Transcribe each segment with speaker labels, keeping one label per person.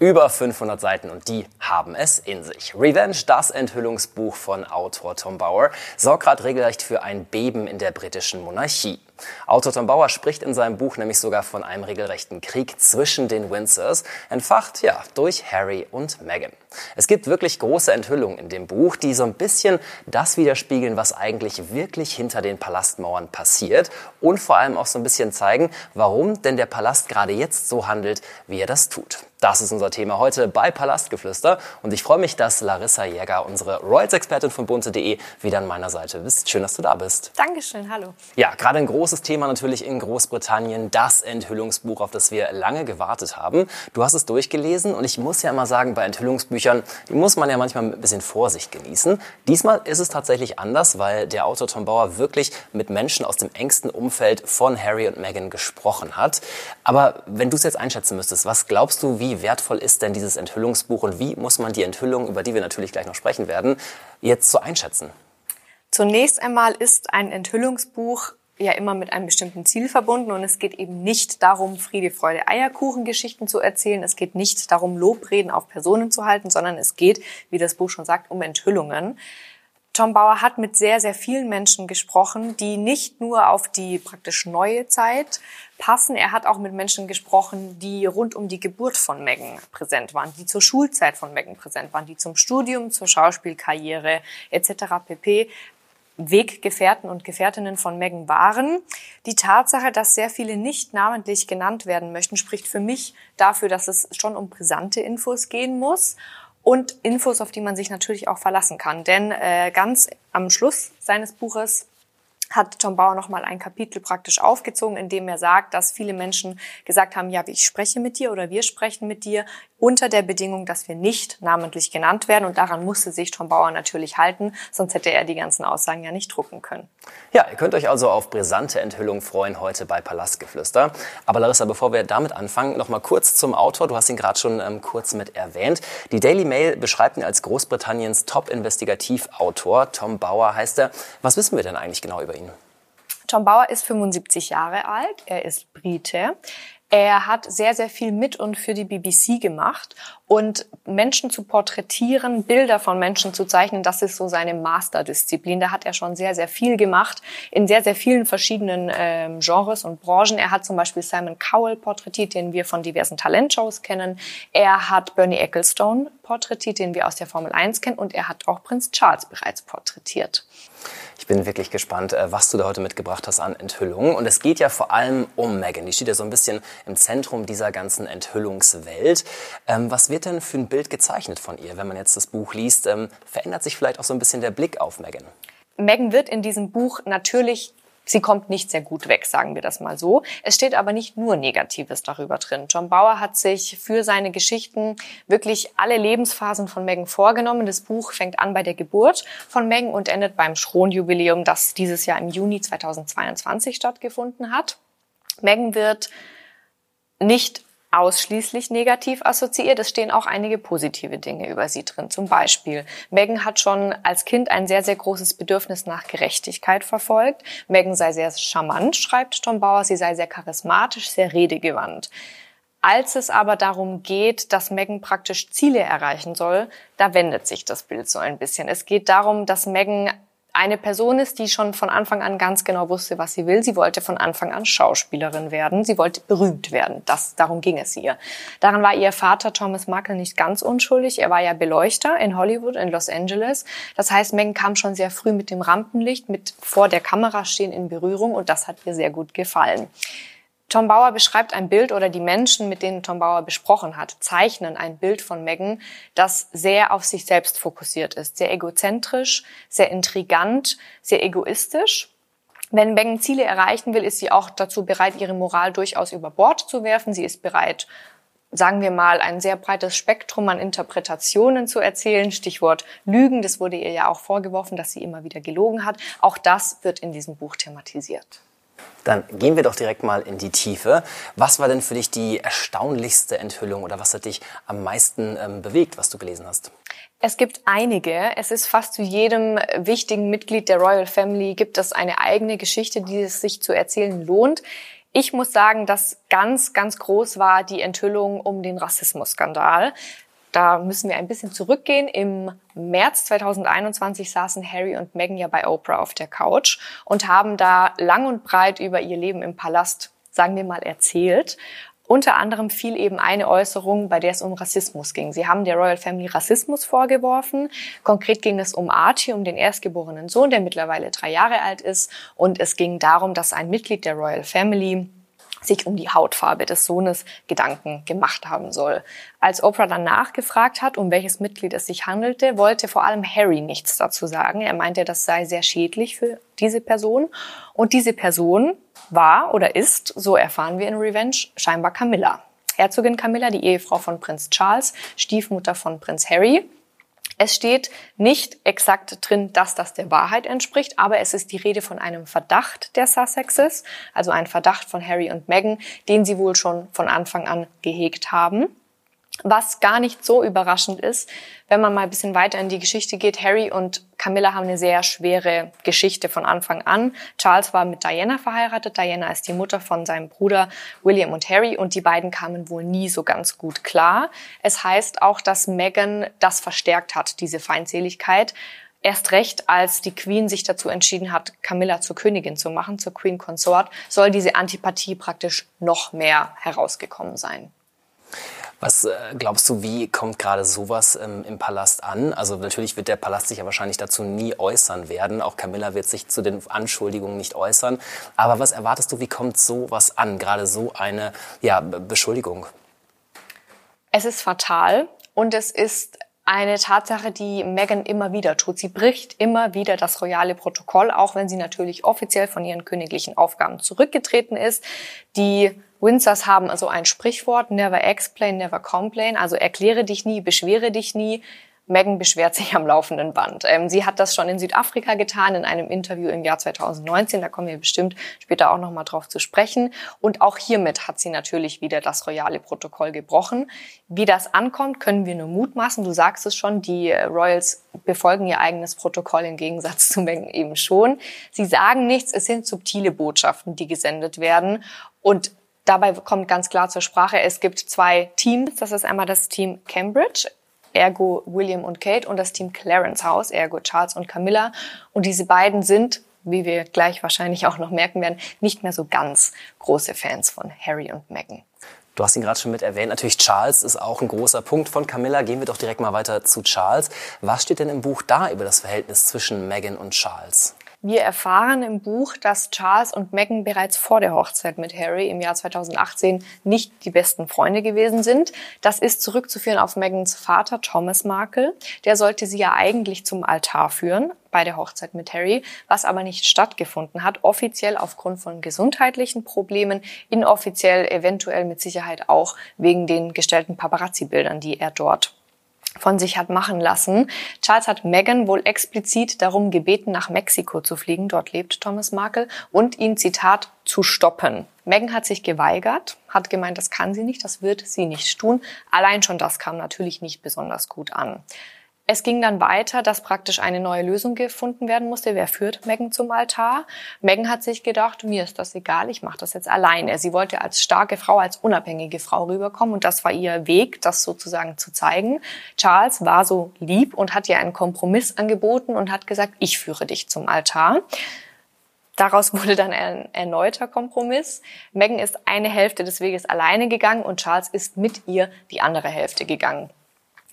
Speaker 1: Über 500 Seiten und die haben es in sich. Revenge, das Enthüllungsbuch von Autor Tom Bauer, sorgt gerade regelrecht für ein Beben in der britischen Monarchie. Autor Tom Bauer spricht in seinem Buch nämlich sogar von einem regelrechten Krieg zwischen den Windsors, entfacht ja durch Harry und Meghan. Es gibt wirklich große Enthüllungen in dem Buch, die so ein bisschen das widerspiegeln, was eigentlich wirklich hinter den Palastmauern passiert und vor allem auch so ein bisschen zeigen, warum denn der Palast gerade jetzt so handelt, wie er das tut. Das ist unser Thema heute bei Palastgeflüster und ich freue mich, dass Larissa Jäger, unsere Royals-Expertin von bunte.de, wieder an meiner Seite ist. Schön, dass du da bist.
Speaker 2: Dankeschön, hallo.
Speaker 1: Ja, gerade ein großes Thema natürlich in Großbritannien, das Enthüllungsbuch, auf das wir lange gewartet haben. Du hast es durchgelesen und ich muss ja immer sagen, bei Enthüllungsbüchern, die muss man ja manchmal mit ein bisschen Vorsicht genießen. Diesmal ist es tatsächlich anders, weil der Autor Tom Bauer wirklich mit Menschen aus dem engsten Umfeld von Harry und Meghan gesprochen hat. Aber wenn du es jetzt einschätzen müsstest, was glaubst du, wie wertvoll ist denn dieses Enthüllungsbuch und wie muss man die Enthüllung, über die wir natürlich gleich noch sprechen werden, jetzt so einschätzen?
Speaker 2: Zunächst einmal ist ein Enthüllungsbuch ja immer mit einem bestimmten Ziel verbunden und es geht eben nicht darum, Friede, Freude, Eierkuchen Geschichten zu erzählen. Es geht nicht darum, Lobreden auf Personen zu halten, sondern es geht, wie das Buch schon sagt, um Enthüllungen. Tom Bauer hat mit sehr, sehr vielen Menschen gesprochen, die nicht nur auf die praktisch neue Zeit passen. Er hat auch mit Menschen gesprochen, die rund um die Geburt von Megan präsent waren, die zur Schulzeit von Megan präsent waren, die zum Studium, zur Schauspielkarriere etc. pp. Weggefährten und Gefährtinnen von Megan waren. Die Tatsache, dass sehr viele nicht namentlich genannt werden möchten, spricht für mich dafür, dass es schon um brisante Infos gehen muss und Infos, auf die man sich natürlich auch verlassen kann. Denn äh, ganz am Schluss seines Buches hat Tom Bauer nochmal ein Kapitel praktisch aufgezogen, in dem er sagt, dass viele Menschen gesagt haben, ja, ich spreche mit dir oder wir sprechen mit dir unter der Bedingung, dass wir nicht namentlich genannt werden. Und daran musste sich Tom Bauer natürlich halten, sonst hätte er die ganzen Aussagen ja nicht drucken können.
Speaker 1: Ja, ihr könnt euch also auf brisante Enthüllungen freuen heute bei Palastgeflüster. Aber Larissa, bevor wir damit anfangen, noch mal kurz zum Autor. Du hast ihn gerade schon ähm, kurz mit erwähnt. Die Daily Mail beschreibt ihn als Großbritanniens Top-Investigativautor. Tom Bauer heißt er. Was wissen wir denn eigentlich genau über ihn?
Speaker 2: Tom Bauer ist 75 Jahre alt. Er ist Brite. Er hat sehr, sehr viel mit und für die BBC gemacht und Menschen zu porträtieren, Bilder von Menschen zu zeichnen, das ist so seine Masterdisziplin. Da hat er schon sehr, sehr viel gemacht in sehr, sehr vielen verschiedenen ähm, Genres und Branchen. Er hat zum Beispiel Simon Cowell porträtiert, den wir von diversen Talentshows kennen. Er hat Bernie Ecclestone porträtiert, den wir aus der Formel 1 kennen und er hat auch Prinz Charles bereits porträtiert.
Speaker 1: Ich bin wirklich gespannt, äh, was du da heute mitgebracht hast an Enthüllungen. Und es geht ja vor allem um Megan. Die steht ja so ein bisschen im Zentrum dieser ganzen Enthüllungswelt. Ähm, was wird denn für ein Bild gezeichnet von ihr? Wenn man jetzt das Buch liest, ähm, verändert sich vielleicht auch so ein bisschen der Blick auf Megan?
Speaker 2: Megan wird in diesem Buch natürlich Sie kommt nicht sehr gut weg, sagen wir das mal so. Es steht aber nicht nur Negatives darüber drin. John Bauer hat sich für seine Geschichten wirklich alle Lebensphasen von Megan vorgenommen. Das Buch fängt an bei der Geburt von Megan und endet beim Schronjubiläum, das dieses Jahr im Juni 2022 stattgefunden hat. Megan wird nicht ausschließlich negativ assoziiert. Es stehen auch einige positive Dinge über sie drin. Zum Beispiel, Megan hat schon als Kind ein sehr, sehr großes Bedürfnis nach Gerechtigkeit verfolgt. Megan sei sehr charmant, schreibt Tom Bauer. Sie sei sehr charismatisch, sehr redegewandt. Als es aber darum geht, dass Megan praktisch Ziele erreichen soll, da wendet sich das Bild so ein bisschen. Es geht darum, dass Megan eine Person ist, die schon von Anfang an ganz genau wusste, was sie will. Sie wollte von Anfang an Schauspielerin werden. Sie wollte berühmt werden. Das, darum ging es ihr. Daran war ihr Vater Thomas Markle nicht ganz unschuldig. Er war ja Beleuchter in Hollywood, in Los Angeles. Das heißt, Megan kam schon sehr früh mit dem Rampenlicht, mit vor der Kamera stehen in Berührung und das hat ihr sehr gut gefallen. Tom Bauer beschreibt ein Bild oder die Menschen, mit denen Tom Bauer besprochen hat, zeichnen ein Bild von Megan, das sehr auf sich selbst fokussiert ist, sehr egozentrisch, sehr intrigant, sehr egoistisch. Wenn Megan Ziele erreichen will, ist sie auch dazu bereit, ihre Moral durchaus über Bord zu werfen. Sie ist bereit, sagen wir mal, ein sehr breites Spektrum an Interpretationen zu erzählen. Stichwort Lügen, das wurde ihr ja auch vorgeworfen, dass sie immer wieder gelogen hat. Auch das wird in diesem Buch thematisiert.
Speaker 1: Dann gehen wir doch direkt mal in die Tiefe. Was war denn für dich die erstaunlichste Enthüllung oder was hat dich am meisten ähm, bewegt, was du gelesen hast?
Speaker 2: Es gibt einige. Es ist fast zu jedem wichtigen Mitglied der Royal Family gibt es eine eigene Geschichte, die es sich zu erzählen lohnt. Ich muss sagen, dass ganz, ganz groß war die Enthüllung um den Rassismusskandal. Da müssen wir ein bisschen zurückgehen. Im März 2021 saßen Harry und Meghan ja bei Oprah auf der Couch und haben da lang und breit über ihr Leben im Palast, sagen wir mal, erzählt. Unter anderem fiel eben eine Äußerung, bei der es um Rassismus ging. Sie haben der Royal Family Rassismus vorgeworfen. Konkret ging es um Archie, um den erstgeborenen Sohn, der mittlerweile drei Jahre alt ist. Und es ging darum, dass ein Mitglied der Royal Family sich um die Hautfarbe des Sohnes Gedanken gemacht haben soll. Als Oprah dann nachgefragt hat, um welches Mitglied es sich handelte, wollte vor allem Harry nichts dazu sagen. Er meinte, das sei sehr schädlich für diese Person. Und diese Person war oder ist, so erfahren wir in Revenge, scheinbar Camilla. Herzogin Camilla, die Ehefrau von Prinz Charles, Stiefmutter von Prinz Harry. Es steht nicht exakt drin, dass das der Wahrheit entspricht, aber es ist die Rede von einem Verdacht der Sussexes, also ein Verdacht von Harry und Meghan, den sie wohl schon von Anfang an gehegt haben. Was gar nicht so überraschend ist, wenn man mal ein bisschen weiter in die Geschichte geht. Harry und Camilla haben eine sehr schwere Geschichte von Anfang an. Charles war mit Diana verheiratet. Diana ist die Mutter von seinem Bruder William und Harry und die beiden kamen wohl nie so ganz gut klar. Es heißt auch, dass Meghan das verstärkt hat, diese Feindseligkeit. Erst recht, als die Queen sich dazu entschieden hat, Camilla zur Königin zu machen, zur Queen Consort, soll diese Antipathie praktisch noch mehr herausgekommen sein.
Speaker 1: Was äh, glaubst du, wie kommt gerade sowas ähm, im Palast an? Also natürlich wird der Palast sich ja wahrscheinlich dazu nie äußern werden. Auch Camilla wird sich zu den Anschuldigungen nicht äußern. Aber was erwartest du, wie kommt sowas an? Gerade so eine ja, Beschuldigung?
Speaker 2: Es ist fatal und es ist eine Tatsache, die Meghan immer wieder tut. Sie bricht immer wieder das royale Protokoll, auch wenn sie natürlich offiziell von ihren königlichen Aufgaben zurückgetreten ist. Die Windsors haben also ein Sprichwort, never explain, never complain, also erkläre dich nie, beschwere dich nie. Meghan beschwert sich am laufenden Band. Ähm, sie hat das schon in Südafrika getan, in einem Interview im Jahr 2019. Da kommen wir bestimmt später auch nochmal drauf zu sprechen. Und auch hiermit hat sie natürlich wieder das royale Protokoll gebrochen. Wie das ankommt, können wir nur mutmaßen. Du sagst es schon, die Royals befolgen ihr eigenes Protokoll im Gegensatz zu Meghan eben schon. Sie sagen nichts, es sind subtile Botschaften, die gesendet werden. Und Dabei kommt ganz klar zur Sprache, es gibt zwei Teams. Das ist einmal das Team Cambridge, ergo William und Kate, und das Team Clarence House, ergo Charles und Camilla. Und diese beiden sind, wie wir gleich wahrscheinlich auch noch merken werden, nicht mehr so ganz große Fans von Harry und Meghan.
Speaker 1: Du hast ihn gerade schon mit erwähnt. Natürlich Charles ist auch ein großer Punkt von Camilla. Gehen wir doch direkt mal weiter zu Charles. Was steht denn im Buch da über das Verhältnis zwischen Meghan und Charles?
Speaker 2: Wir erfahren im Buch, dass Charles und Meghan bereits vor der Hochzeit mit Harry im Jahr 2018 nicht die besten Freunde gewesen sind. Das ist zurückzuführen auf Meghans Vater Thomas Markle. Der sollte sie ja eigentlich zum Altar führen bei der Hochzeit mit Harry, was aber nicht stattgefunden hat, offiziell aufgrund von gesundheitlichen Problemen, inoffiziell eventuell mit Sicherheit auch wegen den gestellten Paparazzi-Bildern, die er dort von sich hat machen lassen. Charles hat Meghan wohl explizit darum gebeten, nach Mexiko zu fliegen. Dort lebt Thomas Markle und ihn, Zitat, zu stoppen. Meghan hat sich geweigert, hat gemeint, das kann sie nicht, das wird sie nicht tun. Allein schon das kam natürlich nicht besonders gut an. Es ging dann weiter, dass praktisch eine neue Lösung gefunden werden musste. Wer führt Megan zum Altar? Megan hat sich gedacht, mir ist das egal, ich mache das jetzt alleine. Sie wollte als starke Frau, als unabhängige Frau rüberkommen und das war ihr Weg, das sozusagen zu zeigen. Charles war so lieb und hat ihr einen Kompromiss angeboten und hat gesagt, ich führe dich zum Altar. Daraus wurde dann ein erneuter Kompromiss. Megan ist eine Hälfte des Weges alleine gegangen und Charles ist mit ihr die andere Hälfte gegangen.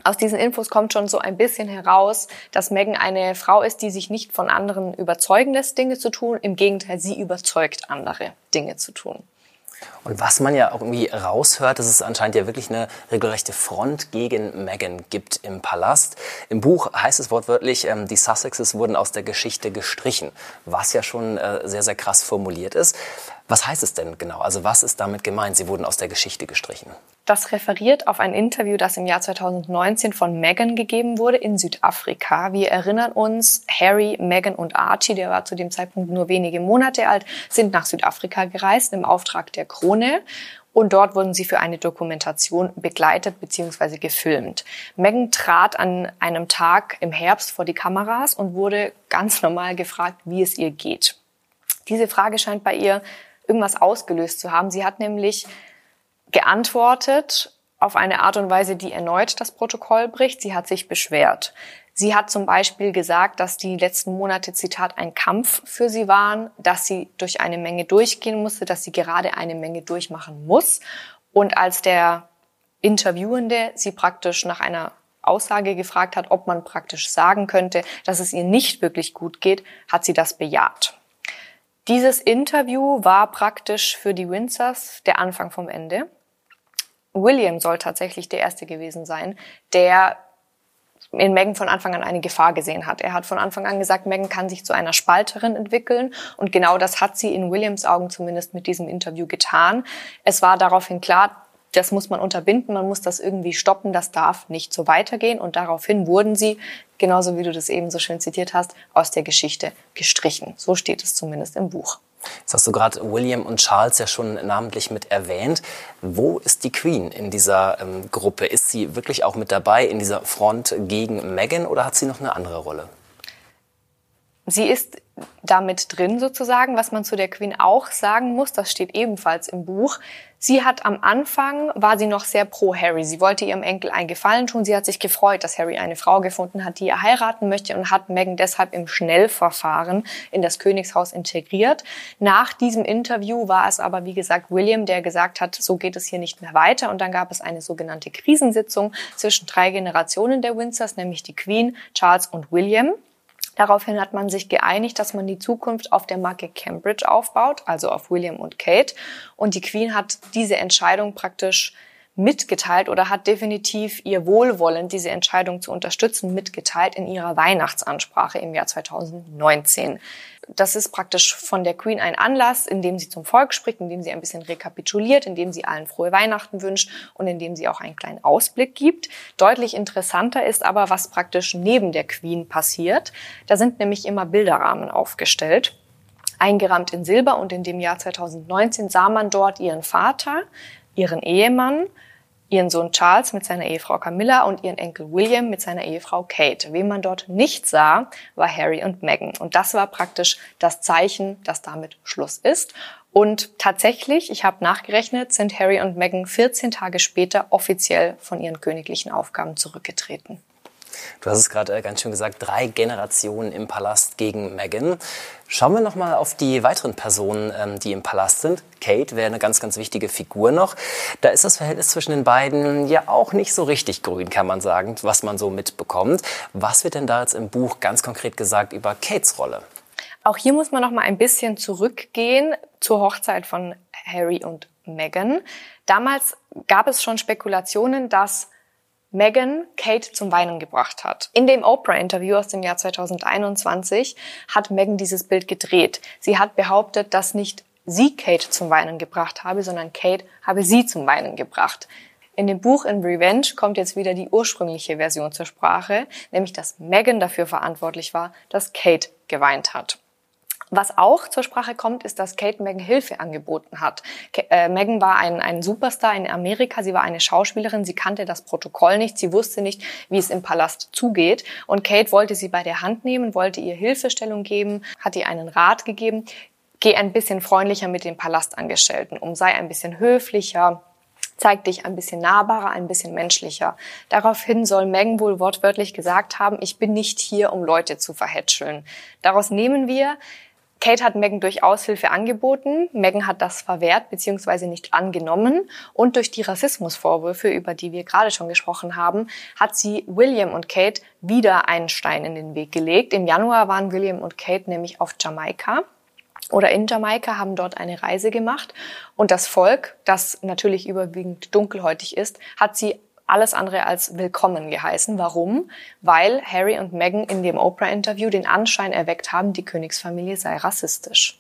Speaker 2: Aus diesen Infos kommt schon so ein bisschen heraus, dass Megan eine Frau ist, die sich nicht von anderen überzeugen lässt, Dinge zu tun. Im Gegenteil, sie überzeugt andere, Dinge zu tun.
Speaker 1: Und was man ja auch irgendwie raushört, dass es anscheinend ja wirklich eine regelrechte Front gegen Meghan gibt im Palast. Im Buch heißt es wortwörtlich, ähm, die Sussexes wurden aus der Geschichte gestrichen, was ja schon äh, sehr, sehr krass formuliert ist. Was heißt es denn genau? Also was ist damit gemeint? Sie wurden aus der Geschichte gestrichen.
Speaker 2: Das referiert auf ein Interview, das im Jahr 2019 von Meghan gegeben wurde in Südafrika. Wir erinnern uns, Harry, Meghan und Archie, der war zu dem Zeitpunkt nur wenige Monate alt, sind nach Südafrika gereist im Auftrag der Krone. Und dort wurden sie für eine Dokumentation begleitet bzw. gefilmt. Meghan trat an einem Tag im Herbst vor die Kameras und wurde ganz normal gefragt, wie es ihr geht. Diese Frage scheint bei ihr irgendwas ausgelöst zu haben. Sie hat nämlich geantwortet auf eine Art und Weise, die erneut das Protokoll bricht. Sie hat sich beschwert. Sie hat zum Beispiel gesagt, dass die letzten Monate, Zitat, ein Kampf für sie waren, dass sie durch eine Menge durchgehen musste, dass sie gerade eine Menge durchmachen muss. Und als der Interviewende sie praktisch nach einer Aussage gefragt hat, ob man praktisch sagen könnte, dass es ihr nicht wirklich gut geht, hat sie das bejaht. Dieses Interview war praktisch für die Windsors der Anfang vom Ende. William soll tatsächlich der Erste gewesen sein, der in Megan von Anfang an eine Gefahr gesehen hat. Er hat von Anfang an gesagt, Megan kann sich zu einer Spalterin entwickeln und genau das hat sie in Williams Augen zumindest mit diesem Interview getan. Es war daraufhin klar, das muss man unterbinden, man muss das irgendwie stoppen, das darf nicht so weitergehen und daraufhin wurden sie, genauso wie du das eben so schön zitiert hast, aus der Geschichte gestrichen. So steht es zumindest im Buch.
Speaker 1: Jetzt hast du gerade William und Charles ja schon namentlich mit erwähnt. Wo ist die Queen in dieser ähm, Gruppe? Ist sie wirklich auch mit dabei in dieser Front gegen Meghan oder hat sie noch eine andere Rolle?
Speaker 2: Sie ist damit drin sozusagen, was man zu der Queen auch sagen muss, das steht ebenfalls im Buch. Sie hat am Anfang, war sie noch sehr pro Harry. Sie wollte ihrem Enkel einen Gefallen tun. Sie hat sich gefreut, dass Harry eine Frau gefunden hat, die er heiraten möchte und hat Meghan deshalb im Schnellverfahren in das Königshaus integriert. Nach diesem Interview war es aber, wie gesagt, William, der gesagt hat, so geht es hier nicht mehr weiter. Und dann gab es eine sogenannte Krisensitzung zwischen drei Generationen der Windsors, nämlich die Queen, Charles und William. Daraufhin hat man sich geeinigt, dass man die Zukunft auf der Marke Cambridge aufbaut, also auf William und Kate. Und die Queen hat diese Entscheidung praktisch mitgeteilt oder hat definitiv ihr Wohlwollen, diese Entscheidung zu unterstützen, mitgeteilt in ihrer Weihnachtsansprache im Jahr 2019. Das ist praktisch von der Queen ein Anlass, in dem sie zum Volk spricht, in dem sie ein bisschen rekapituliert, in dem sie allen frohe Weihnachten wünscht und in dem sie auch einen kleinen Ausblick gibt. Deutlich interessanter ist aber, was praktisch neben der Queen passiert. Da sind nämlich immer Bilderrahmen aufgestellt eingerahmt in Silber und in dem Jahr 2019 sah man dort ihren Vater, ihren Ehemann, ihren Sohn Charles mit seiner Ehefrau Camilla und ihren Enkel William mit seiner Ehefrau Kate. Wen man dort nicht sah, war Harry und Meghan. Und das war praktisch das Zeichen, dass damit Schluss ist. Und tatsächlich, ich habe nachgerechnet, sind Harry und Meghan 14 Tage später offiziell von ihren königlichen Aufgaben zurückgetreten.
Speaker 1: Du hast es gerade äh, ganz schön gesagt, drei Generationen im Palast gegen Meghan. Schauen wir noch mal auf die weiteren Personen, ähm, die im Palast sind. Kate wäre eine ganz, ganz wichtige Figur noch. Da ist das Verhältnis zwischen den beiden ja auch nicht so richtig grün, kann man sagen, was man so mitbekommt. Was wird denn da jetzt im Buch ganz konkret gesagt über Kates Rolle?
Speaker 2: Auch hier muss man noch mal ein bisschen zurückgehen zur Hochzeit von Harry und Meghan. Damals gab es schon Spekulationen, dass Meghan Kate zum Weinen gebracht hat. In dem Oprah-Interview aus dem Jahr 2021 hat Meghan dieses Bild gedreht. Sie hat behauptet, dass nicht sie Kate zum Weinen gebracht habe, sondern Kate habe sie zum Weinen gebracht. In dem Buch In Revenge kommt jetzt wieder die ursprüngliche Version zur Sprache, nämlich dass Meghan dafür verantwortlich war, dass Kate geweint hat. Was auch zur Sprache kommt, ist, dass Kate Megan Hilfe angeboten hat. Äh, Megan war ein, ein Superstar in Amerika. Sie war eine Schauspielerin. Sie kannte das Protokoll nicht. Sie wusste nicht, wie es im Palast zugeht. Und Kate wollte sie bei der Hand nehmen, wollte ihr Hilfestellung geben, hat ihr einen Rat gegeben. Geh ein bisschen freundlicher mit den Palastangestellten um, sei ein bisschen höflicher, zeig dich ein bisschen nahbarer, ein bisschen menschlicher. Daraufhin soll Megan wohl wortwörtlich gesagt haben, ich bin nicht hier, um Leute zu verhätscheln. Daraus nehmen wir, Kate hat Megan durchaus Hilfe angeboten. Megan hat das verwehrt bzw. nicht angenommen. Und durch die Rassismusvorwürfe, über die wir gerade schon gesprochen haben, hat sie William und Kate wieder einen Stein in den Weg gelegt. Im Januar waren William und Kate nämlich auf Jamaika oder in Jamaika, haben dort eine Reise gemacht. Und das Volk, das natürlich überwiegend dunkelhäutig ist, hat sie alles andere als willkommen geheißen. Warum? Weil Harry und Meghan in dem Oprah-Interview den Anschein erweckt haben, die Königsfamilie sei rassistisch.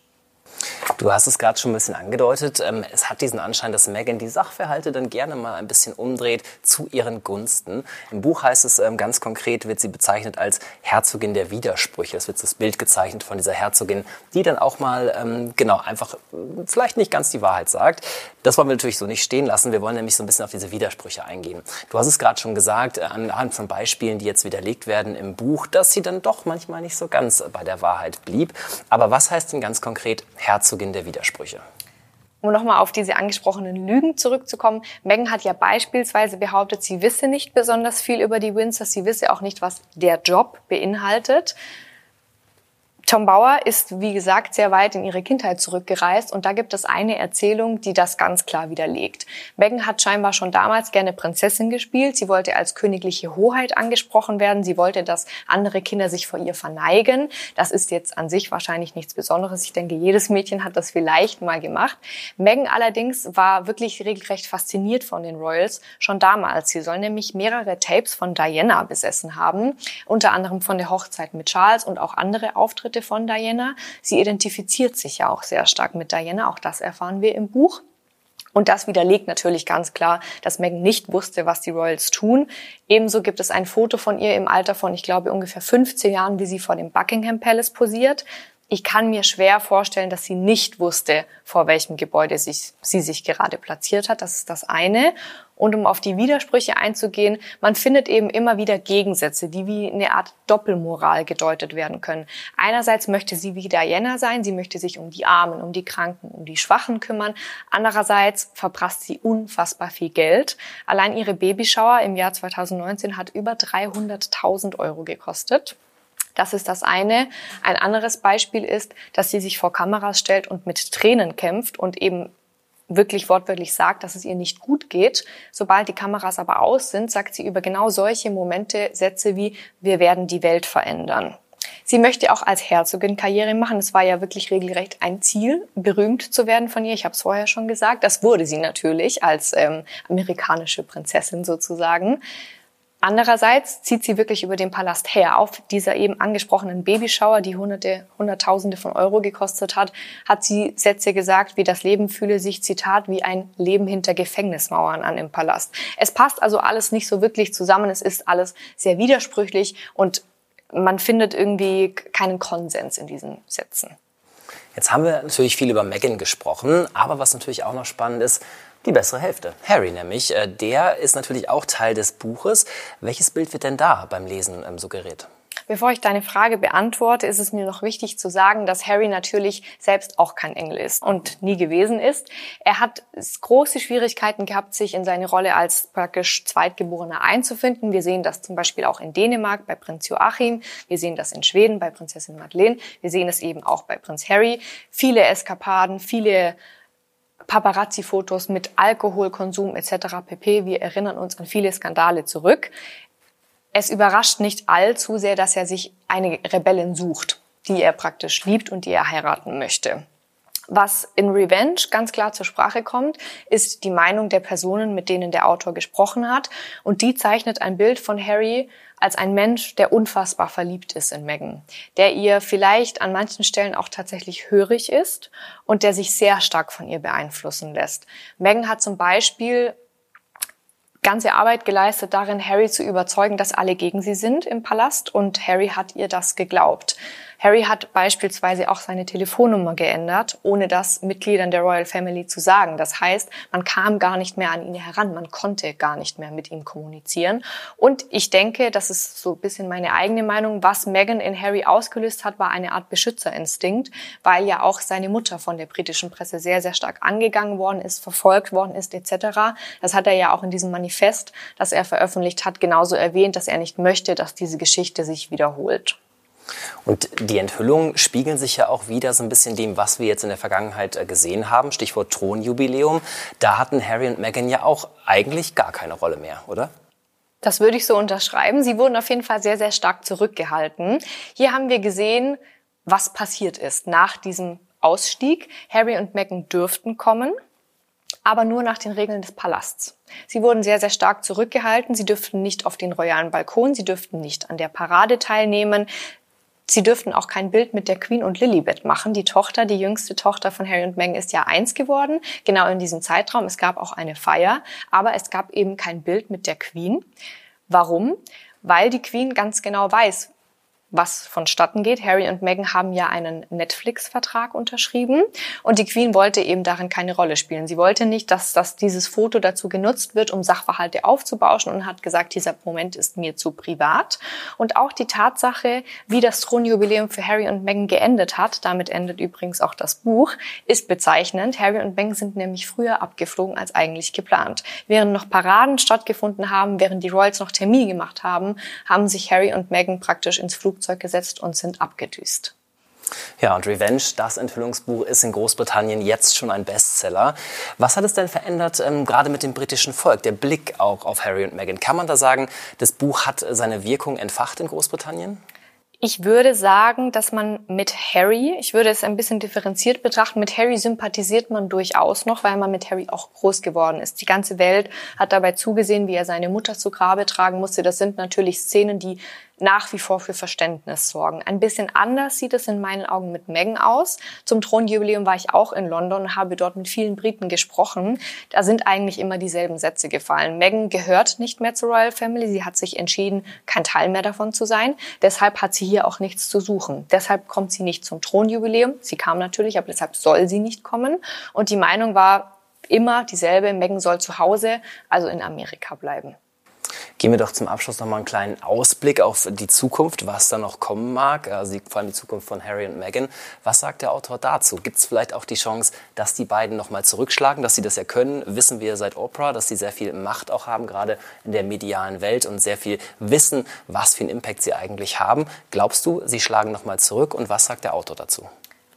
Speaker 1: Du hast es gerade schon ein bisschen angedeutet. Ähm, es hat diesen Anschein, dass Meghan die Sachverhalte dann gerne mal ein bisschen umdreht zu ihren Gunsten. Im Buch heißt es ähm, ganz konkret, wird sie bezeichnet als Herzogin der Widersprüche. Es wird das Bild gezeichnet von dieser Herzogin, die dann auch mal, ähm, genau, einfach vielleicht nicht ganz die Wahrheit sagt. Das wollen wir natürlich so nicht stehen lassen. Wir wollen nämlich so ein bisschen auf diese Widersprüche eingehen. Du hast es gerade schon gesagt, äh, anhand von Beispielen, die jetzt widerlegt werden im Buch, dass sie dann doch manchmal nicht so ganz bei der Wahrheit blieb. Aber was heißt denn ganz konkret Herzogin der Widersprüche?
Speaker 2: um nochmal auf diese angesprochenen Lügen zurückzukommen, Meghan hat ja beispielsweise behauptet, sie wisse nicht besonders viel über die Windsors, sie wisse auch nicht, was der Job beinhaltet. Tom Bauer ist, wie gesagt, sehr weit in ihre Kindheit zurückgereist und da gibt es eine Erzählung, die das ganz klar widerlegt. Meghan hat scheinbar schon damals gerne Prinzessin gespielt. Sie wollte als königliche Hoheit angesprochen werden. Sie wollte, dass andere Kinder sich vor ihr verneigen. Das ist jetzt an sich wahrscheinlich nichts Besonderes. Ich denke, jedes Mädchen hat das vielleicht mal gemacht. Meghan allerdings war wirklich regelrecht fasziniert von den Royals schon damals. Sie soll nämlich mehrere Tapes von Diana besessen haben, unter anderem von der Hochzeit mit Charles und auch andere Auftritte Geschichte von Diana. Sie identifiziert sich ja auch sehr stark mit Diana, auch das erfahren wir im Buch. Und das widerlegt natürlich ganz klar, dass Meghan nicht wusste, was die Royals tun. Ebenso gibt es ein Foto von ihr im Alter von, ich glaube, ungefähr 15 Jahren, wie sie vor dem Buckingham Palace posiert. Ich kann mir schwer vorstellen, dass sie nicht wusste, vor welchem Gebäude sich, sie sich gerade platziert hat. Das ist das eine. Und um auf die Widersprüche einzugehen, man findet eben immer wieder Gegensätze, die wie eine Art Doppelmoral gedeutet werden können. Einerseits möchte sie wie Diana sein, sie möchte sich um die Armen, um die Kranken, um die Schwachen kümmern. Andererseits verprasst sie unfassbar viel Geld. Allein ihre Babyschauer im Jahr 2019 hat über 300.000 Euro gekostet. Das ist das eine. Ein anderes Beispiel ist, dass sie sich vor Kameras stellt und mit Tränen kämpft und eben wirklich wortwörtlich sagt, dass es ihr nicht gut geht. Sobald die Kameras aber aus sind, sagt sie über genau solche Momente Sätze wie, wir werden die Welt verändern. Sie möchte auch als Herzogin Karriere machen. Es war ja wirklich regelrecht ein Ziel, berühmt zu werden von ihr. Ich habe es vorher schon gesagt. Das wurde sie natürlich als ähm, amerikanische Prinzessin sozusagen. Andererseits zieht sie wirklich über den Palast her. Auf dieser eben angesprochenen Babyschauer, die hunderte, hunderttausende von Euro gekostet hat, hat sie Sätze gesagt, wie das Leben fühle sich, Zitat, wie ein Leben hinter Gefängnismauern an im Palast. Es passt also alles nicht so wirklich zusammen. Es ist alles sehr widersprüchlich und man findet irgendwie keinen Konsens in diesen Sätzen.
Speaker 1: Jetzt haben wir natürlich viel über Megan gesprochen, aber was natürlich auch noch spannend ist, die bessere Hälfte. Harry nämlich, äh, der ist natürlich auch Teil des Buches. Welches Bild wird denn da beim Lesen ähm, suggeriert?
Speaker 2: Bevor ich deine Frage beantworte, ist es mir noch wichtig zu sagen, dass Harry natürlich selbst auch kein Engel ist und nie gewesen ist. Er hat große Schwierigkeiten gehabt, sich in seine Rolle als praktisch Zweitgeborener einzufinden. Wir sehen das zum Beispiel auch in Dänemark bei Prinz Joachim. Wir sehen das in Schweden bei Prinzessin Madeleine. Wir sehen es eben auch bei Prinz Harry. Viele Eskapaden, viele Paparazzi-Fotos mit Alkoholkonsum etc. pp. Wir erinnern uns an viele Skandale zurück. Es überrascht nicht allzu sehr, dass er sich eine Rebellin sucht, die er praktisch liebt und die er heiraten möchte. Was in Revenge ganz klar zur Sprache kommt, ist die Meinung der Personen, mit denen der Autor gesprochen hat. Und die zeichnet ein Bild von Harry als ein Mensch, der unfassbar verliebt ist in Megan, der ihr vielleicht an manchen Stellen auch tatsächlich hörig ist und der sich sehr stark von ihr beeinflussen lässt. Megan hat zum Beispiel ganze Arbeit geleistet, darin Harry zu überzeugen, dass alle gegen sie sind im Palast und Harry hat ihr das geglaubt. Harry hat beispielsweise auch seine Telefonnummer geändert, ohne das Mitgliedern der Royal Family zu sagen. Das heißt, man kam gar nicht mehr an ihn heran, man konnte gar nicht mehr mit ihm kommunizieren. Und ich denke, das ist so ein bisschen meine eigene Meinung, was Meghan in Harry ausgelöst hat, war eine Art Beschützerinstinkt, weil ja auch seine Mutter von der britischen Presse sehr, sehr stark angegangen worden ist, verfolgt worden ist etc. Das hat er ja auch in diesem Manifest, das er veröffentlicht hat, genauso erwähnt, dass er nicht möchte, dass diese Geschichte sich wiederholt.
Speaker 1: Und die Enthüllungen spiegeln sich ja auch wieder so ein bisschen dem, was wir jetzt in der Vergangenheit äh, gesehen haben. Stichwort Thronjubiläum. Da hatten Harry und Meghan ja auch eigentlich gar keine Rolle mehr, oder?
Speaker 2: Das würde ich so unterschreiben. Sie wurden auf jeden Fall sehr, sehr stark zurückgehalten. Hier haben wir gesehen, was passiert ist nach diesem Ausstieg. Harry und Meghan dürften kommen aber nur nach den Regeln des Palasts. Sie wurden sehr, sehr stark zurückgehalten. Sie dürften nicht auf den royalen Balkon, sie dürften nicht an der Parade teilnehmen. Sie dürften auch kein Bild mit der Queen und Lilibet machen. Die Tochter, die jüngste Tochter von Harry und Meghan ist ja eins geworden, genau in diesem Zeitraum. Es gab auch eine Feier, aber es gab eben kein Bild mit der Queen. Warum? Weil die Queen ganz genau weiß, was vonstatten geht. Harry und Meghan haben ja einen Netflix-Vertrag unterschrieben und die Queen wollte eben darin keine Rolle spielen. Sie wollte nicht, dass, dass dieses Foto dazu genutzt wird, um Sachverhalte aufzubauschen und hat gesagt, dieser Moment ist mir zu privat. Und auch die Tatsache, wie das Thronjubiläum für Harry und Meghan geendet hat, damit endet übrigens auch das Buch, ist bezeichnend. Harry und Meghan sind nämlich früher abgeflogen als eigentlich geplant. Während noch Paraden stattgefunden haben, während die Royals noch Termin gemacht haben, haben sich Harry und Meghan praktisch ins Flug Flugzeug gesetzt und sind abgedüst.
Speaker 1: Ja, und Revenge, das Enthüllungsbuch, ist in Großbritannien jetzt schon ein Bestseller. Was hat es denn verändert, ähm, gerade mit dem britischen Volk, der Blick auch auf Harry und Meghan? Kann man da sagen, das Buch hat seine Wirkung entfacht in Großbritannien?
Speaker 2: Ich würde sagen, dass man mit Harry, ich würde es ein bisschen differenziert betrachten, mit Harry sympathisiert man durchaus noch, weil man mit Harry auch groß geworden ist. Die ganze Welt hat dabei zugesehen, wie er seine Mutter zu Grabe tragen musste. Das sind natürlich Szenen, die nach wie vor für Verständnis sorgen. Ein bisschen anders sieht es in meinen Augen mit Meghan aus. Zum Thronjubiläum war ich auch in London und habe dort mit vielen Briten gesprochen. Da sind eigentlich immer dieselben Sätze gefallen. Meghan gehört nicht mehr zur Royal Family. Sie hat sich entschieden, kein Teil mehr davon zu sein. Deshalb hat sie hier auch nichts zu suchen. Deshalb kommt sie nicht zum Thronjubiläum. Sie kam natürlich, aber deshalb soll sie nicht kommen. Und die Meinung war immer dieselbe. Meghan soll zu Hause, also in Amerika bleiben.
Speaker 1: Gehen wir doch zum Abschluss noch mal einen kleinen Ausblick auf die Zukunft, was da noch kommen mag, also vor allem die Zukunft von Harry und Meghan. Was sagt der Autor dazu? Gibt es vielleicht auch die Chance, dass die beiden noch mal zurückschlagen, dass sie das ja können? Wissen wir seit Oprah, dass sie sehr viel Macht auch haben, gerade in der medialen Welt und sehr viel wissen, was für einen Impact sie eigentlich haben. Glaubst du, sie schlagen noch mal zurück und was sagt der Autor dazu?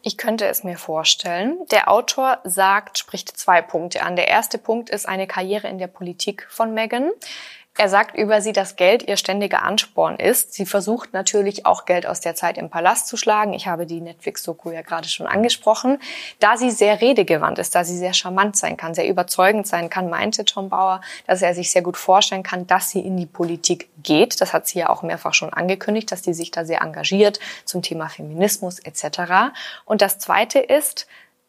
Speaker 2: Ich könnte es mir vorstellen. Der Autor sagt, spricht zwei Punkte an. Der erste Punkt ist eine Karriere in der Politik von Meghan. Er sagt über sie, dass Geld ihr ständiger Ansporn ist. Sie versucht natürlich auch Geld aus der Zeit im Palast zu schlagen. Ich habe die Netflix-Doku ja gerade schon angesprochen. Da sie sehr redegewandt ist, da sie sehr charmant sein kann, sehr überzeugend sein kann, meinte Tom Bauer, dass er sich sehr gut vorstellen kann, dass sie in die Politik geht. Das hat sie ja auch mehrfach schon angekündigt, dass sie sich da sehr engagiert zum Thema Feminismus etc. Und das Zweite ist,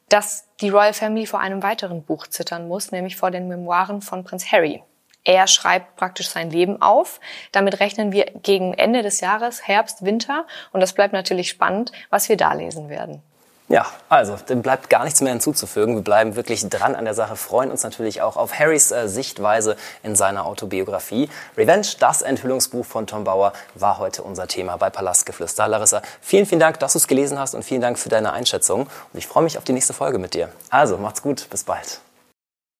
Speaker 2: dass die Royal Family vor einem weiteren Buch zittern muss, nämlich vor den Memoiren von Prinz Harry. Er schreibt praktisch sein Leben auf. Damit rechnen wir gegen Ende des Jahres, Herbst, Winter. Und das bleibt natürlich spannend, was wir da lesen werden.
Speaker 1: Ja, also, dem bleibt gar nichts mehr hinzuzufügen. Wir bleiben wirklich dran an der Sache, freuen uns natürlich auch auf Harrys äh, Sichtweise in seiner Autobiografie. Revenge, das Enthüllungsbuch von Tom Bauer, war heute unser Thema bei Palastgeflüster. Larissa, vielen, vielen Dank, dass du es gelesen hast und vielen Dank für deine Einschätzung. Und ich freue mich auf die nächste Folge mit dir. Also, macht's gut, bis bald.